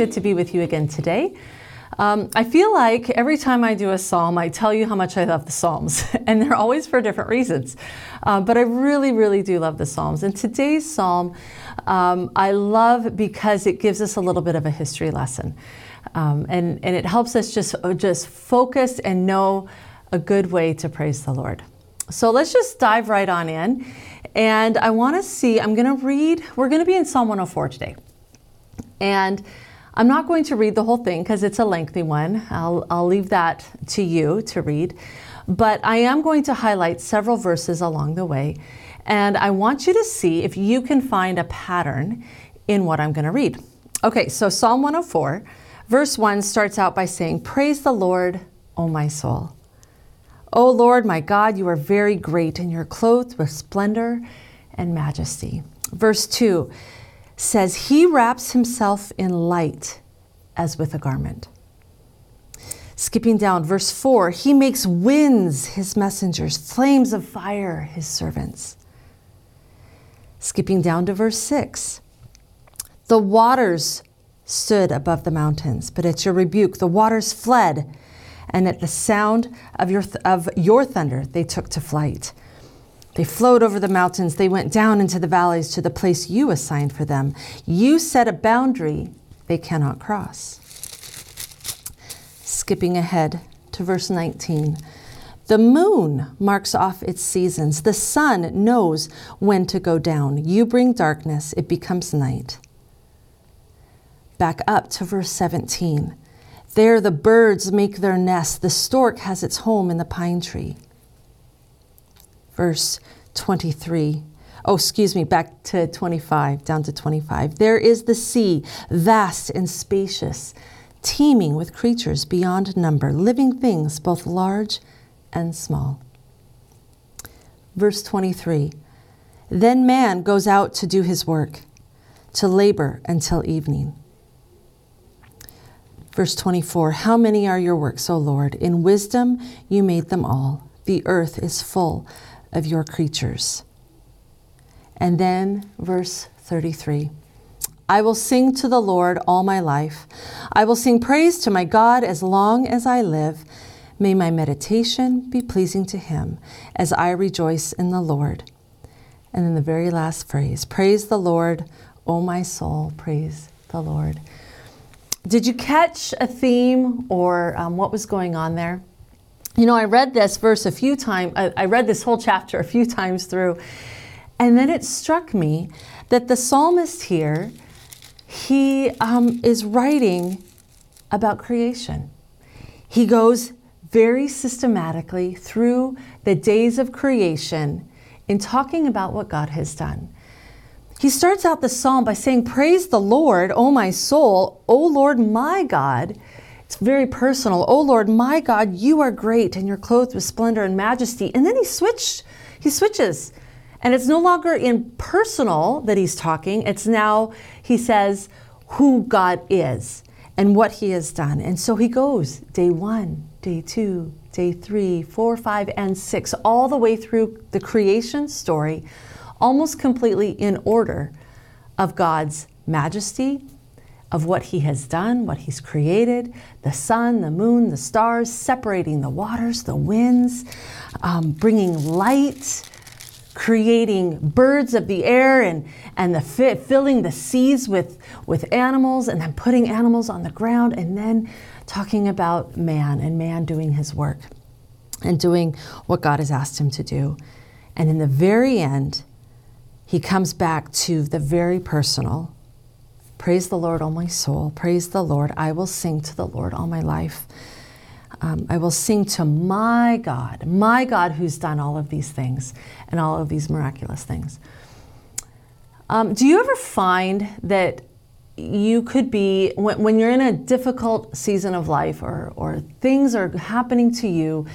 good to be with you again today. Um, I feel like every time I do a psalm, I tell you how much I love the Psalms, and they're always for different reasons. Uh, but I really, really do love the Psalms. And today's psalm, um, I love because it gives us a little bit of a history lesson, um, and and it helps us just just focus and know a good way to praise the Lord. So let's just dive right on in. And I want to see, I'm going to read, we're going to be in Psalm 104 today. And I'm not going to read the whole thing because it's a lengthy one. I'll, I'll leave that to you to read. But I am going to highlight several verses along the way. And I want you to see if you can find a pattern in what I'm going to read. Okay, so Psalm 104, verse 1 starts out by saying, Praise the Lord, O my soul. O Lord, my God, you are very great, and you're clothed with splendor and majesty. Verse 2 says, He wraps himself in light as with a garment. Skipping down, verse 4 He makes winds his messengers, flames of fire his servants. Skipping down to verse 6 The waters stood above the mountains, but at your rebuke the waters fled, and at the sound of your, th- of your thunder they took to flight. They flowed over the mountains. They went down into the valleys to the place you assigned for them. You set a boundary they cannot cross. Skipping ahead to verse 19. The moon marks off its seasons. The sun knows when to go down. You bring darkness, it becomes night. Back up to verse 17. There the birds make their nest. The stork has its home in the pine tree verse 23. Oh, excuse me, back to 25, down to 25. There is the sea, vast and spacious, teeming with creatures beyond number, living things both large and small. Verse 23 Then man goes out to do his work, to labor until evening. Verse 24 How many are your works, O Lord? In wisdom you made them all. The earth is full of your creatures. And then verse 33 I will sing to the Lord all my life. I will sing praise to my God as long as I live. May my meditation be pleasing to him as I rejoice in the Lord. And then the very last phrase Praise the Lord, O my soul, praise the Lord. Did you catch a theme or um, what was going on there? You know, I read this verse a few times, I read this whole chapter a few times through, and then it struck me that the psalmist here, he um, is writing about creation. He goes very systematically through the days of creation in talking about what God has done. He starts out the psalm by saying, Praise the Lord, O my soul, O Lord my God. It's very personal. Oh Lord, my God, you are great and you're clothed with splendor and majesty. And then he switched, he switches. And it's no longer in personal that he's talking. It's now, he says, who God is and what he has done. And so he goes day one, day two, day three, four, five, and six, all the way through the creation story, almost completely in order of God's majesty of what he has done, what he's created the sun, the moon, the stars, separating the waters, the winds, um, bringing light, creating birds of the air and, and the filling the seas with, with animals, and then putting animals on the ground, and then talking about man and man doing his work and doing what God has asked him to do. And in the very end, he comes back to the very personal Praise the Lord, all my soul. Praise the Lord. I will sing to the Lord all my life. Um, I will sing to my God, my God who's done all of these things and all of these miraculous things. Um, do you ever find that you could be, when, when you're in a difficult season of life or, or things are happening to you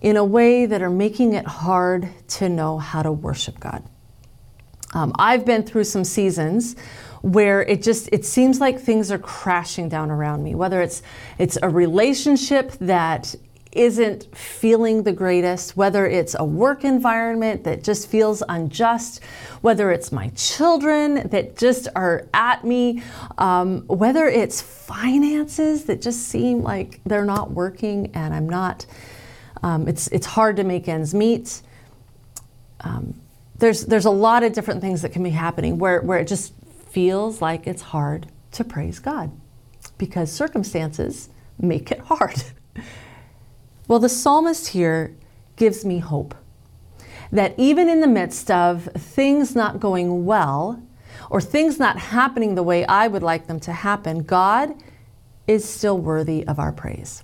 in a way that are making it hard to know how to worship God? Um, I've been through some seasons where it just it seems like things are crashing down around me whether it's it's a relationship that isn't feeling the greatest, whether it's a work environment that just feels unjust, whether it's my children that just are at me, um, whether it's finances that just seem like they're not working and I'm not, um, it's, it's hard to make ends meet. Um, there's, there's a lot of different things that can be happening where, where it just feels like it's hard to praise God because circumstances make it hard. Well, the psalmist here gives me hope that even in the midst of things not going well or things not happening the way I would like them to happen, God is still worthy of our praise.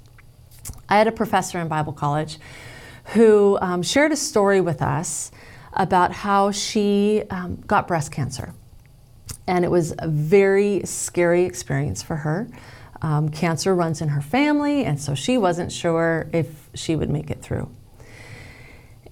I had a professor in Bible college who um, shared a story with us about how she um, got breast cancer. And it was a very scary experience for her. Um, cancer runs in her family, and so she wasn't sure if she would make it through.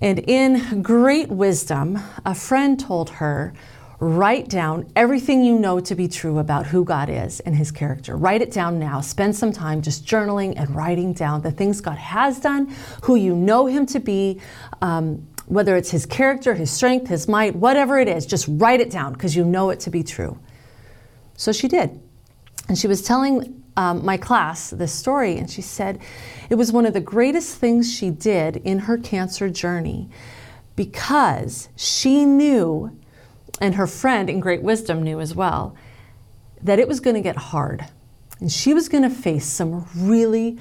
And in great wisdom, a friend told her, Write down everything you know to be true about who God is and his character. Write it down now. Spend some time just journaling and writing down the things God has done, who you know him to be, um, whether it's his character, his strength, his might, whatever it is, just write it down because you know it to be true. So she did. And she was telling um, my class this story, and she said it was one of the greatest things she did in her cancer journey because she knew, and her friend in great wisdom knew as well, that it was going to get hard. And she was going to face some really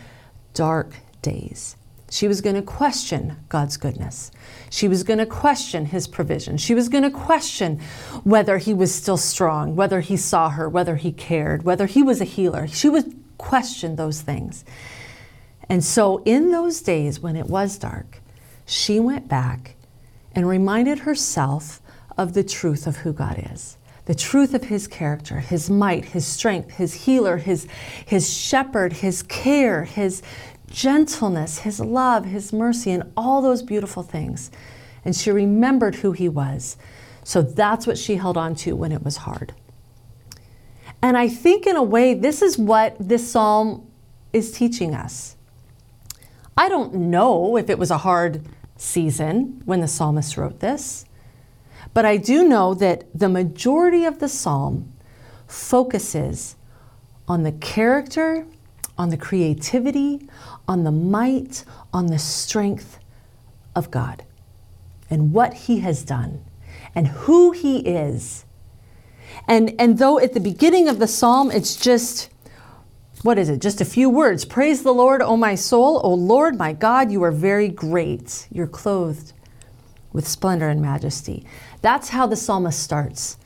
dark days. She was going to question God's goodness. She was going to question his provision. She was going to question whether he was still strong, whether he saw her, whether he cared, whether he was a healer. She would question those things. And so, in those days when it was dark, she went back and reminded herself of the truth of who God is the truth of his character, his might, his strength, his healer, his, his shepherd, his care, his gentleness, his love, his mercy, and all those beautiful things. And she remembered who he was. So that's what she held on to when it was hard. And I think, in a way, this is what this psalm is teaching us. I don't know if it was a hard season when the psalmist wrote this, but I do know that the majority of the psalm focuses on the character, on the creativity, on the might, on the strength of God and what He has done and who He is. And, and though at the beginning of the psalm it's just, what is it? Just a few words. Praise the Lord, O my soul. O Lord, my God, you are very great. You're clothed with splendor and majesty. That's how the psalmist starts.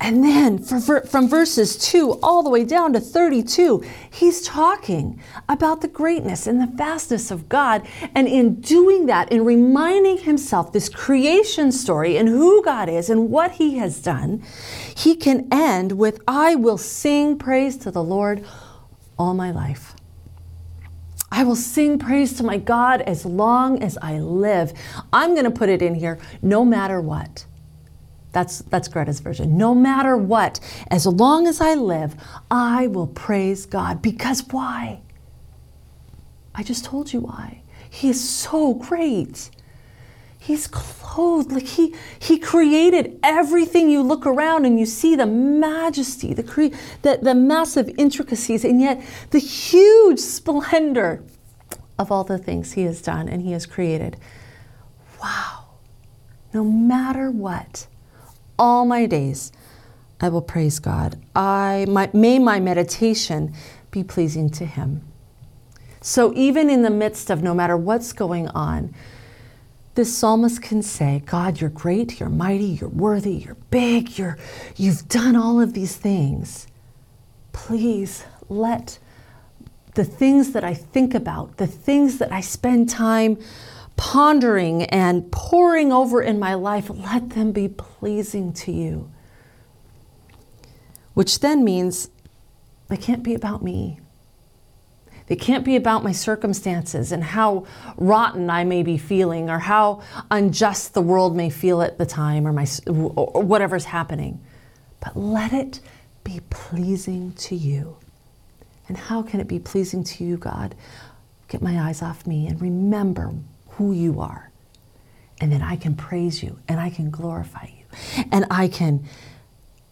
And then from verses 2 all the way down to 32, he's talking about the greatness and the vastness of God. And in doing that, in reminding himself this creation story and who God is and what he has done, he can end with, I will sing praise to the Lord all my life. I will sing praise to my God as long as I live. I'm going to put it in here no matter what. That's, that's Greta's version. No matter what, as long as I live, I will praise God. Because why? I just told you why. He is so great. He's clothed like he he created everything. You look around and you see the majesty, the cre- the, the massive intricacies, and yet the huge splendor of all the things he has done and he has created. Wow. No matter what, all my days I will praise God. I my, may my meditation be pleasing to him. So even in the midst of no matter what's going on, this psalmist can say, God, you're great, you're mighty, you're worthy, you're big, you're you've done all of these things. Please let the things that I think about, the things that I spend time pondering and poring over in my life, let them be pleasing to you. Which then means they can't be about me. They can't be about my circumstances and how rotten I may be feeling or how unjust the world may feel at the time or, my, or whatever's happening. But let it be pleasing to you. And how can it be pleasing to you, God? get my eyes off me and remember who you are. And then I can praise you and I can glorify you. And I can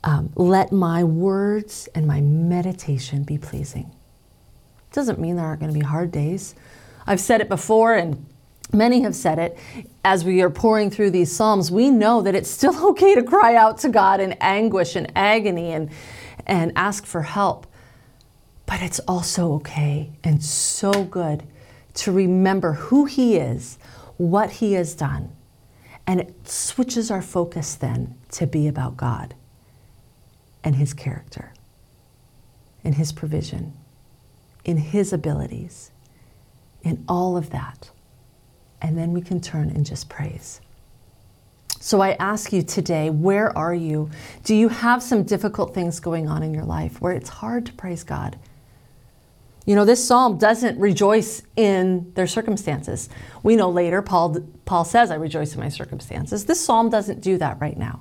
um, let my words and my meditation be pleasing. Doesn't mean there aren't going to be hard days. I've said it before, and many have said it. As we are poring through these Psalms, we know that it's still okay to cry out to God in anguish and agony and, and ask for help. But it's also okay and so good to remember who He is, what He has done. And it switches our focus then to be about God and His character and His provision, in His abilities, in all of that. And then we can turn and just praise. So I ask you today, where are you? Do you have some difficult things going on in your life where it's hard to praise God? You know, this psalm doesn't rejoice in their circumstances. We know later, Paul, Paul says, I rejoice in my circumstances. This psalm doesn't do that right now.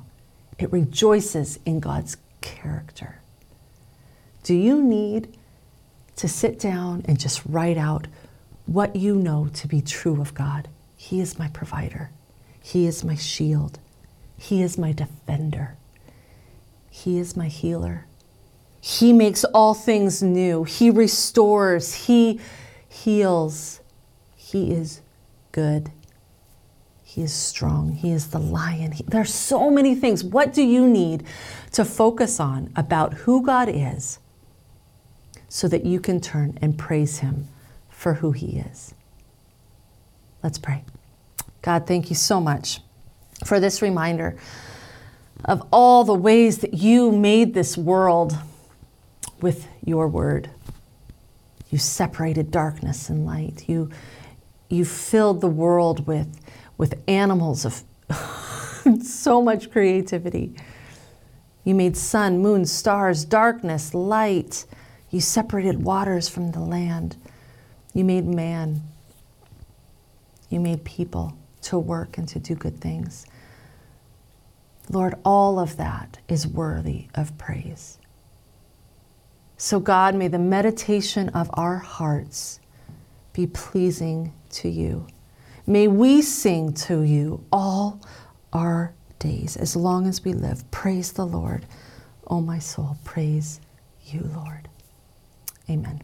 It rejoices in God's character. Do you need to sit down and just write out what you know to be true of God? He is my provider, He is my shield, He is my defender, He is my healer. He makes all things new. He restores. He heals. He is good. He is strong. He is the lion. He, there are so many things. What do you need to focus on about who God is so that you can turn and praise Him for who He is? Let's pray. God, thank you so much for this reminder of all the ways that you made this world with your word. You separated darkness and light. You, you filled the world with, with animals of so much creativity. You made sun, moon, stars, darkness, light. You separated waters from the land. You made man. You made people to work and to do good things. Lord, all of that is worthy of praise. So, God, may the meditation of our hearts be pleasing to you. May we sing to you all our days as long as we live. Praise the Lord. Oh, my soul, praise you, Lord. Amen.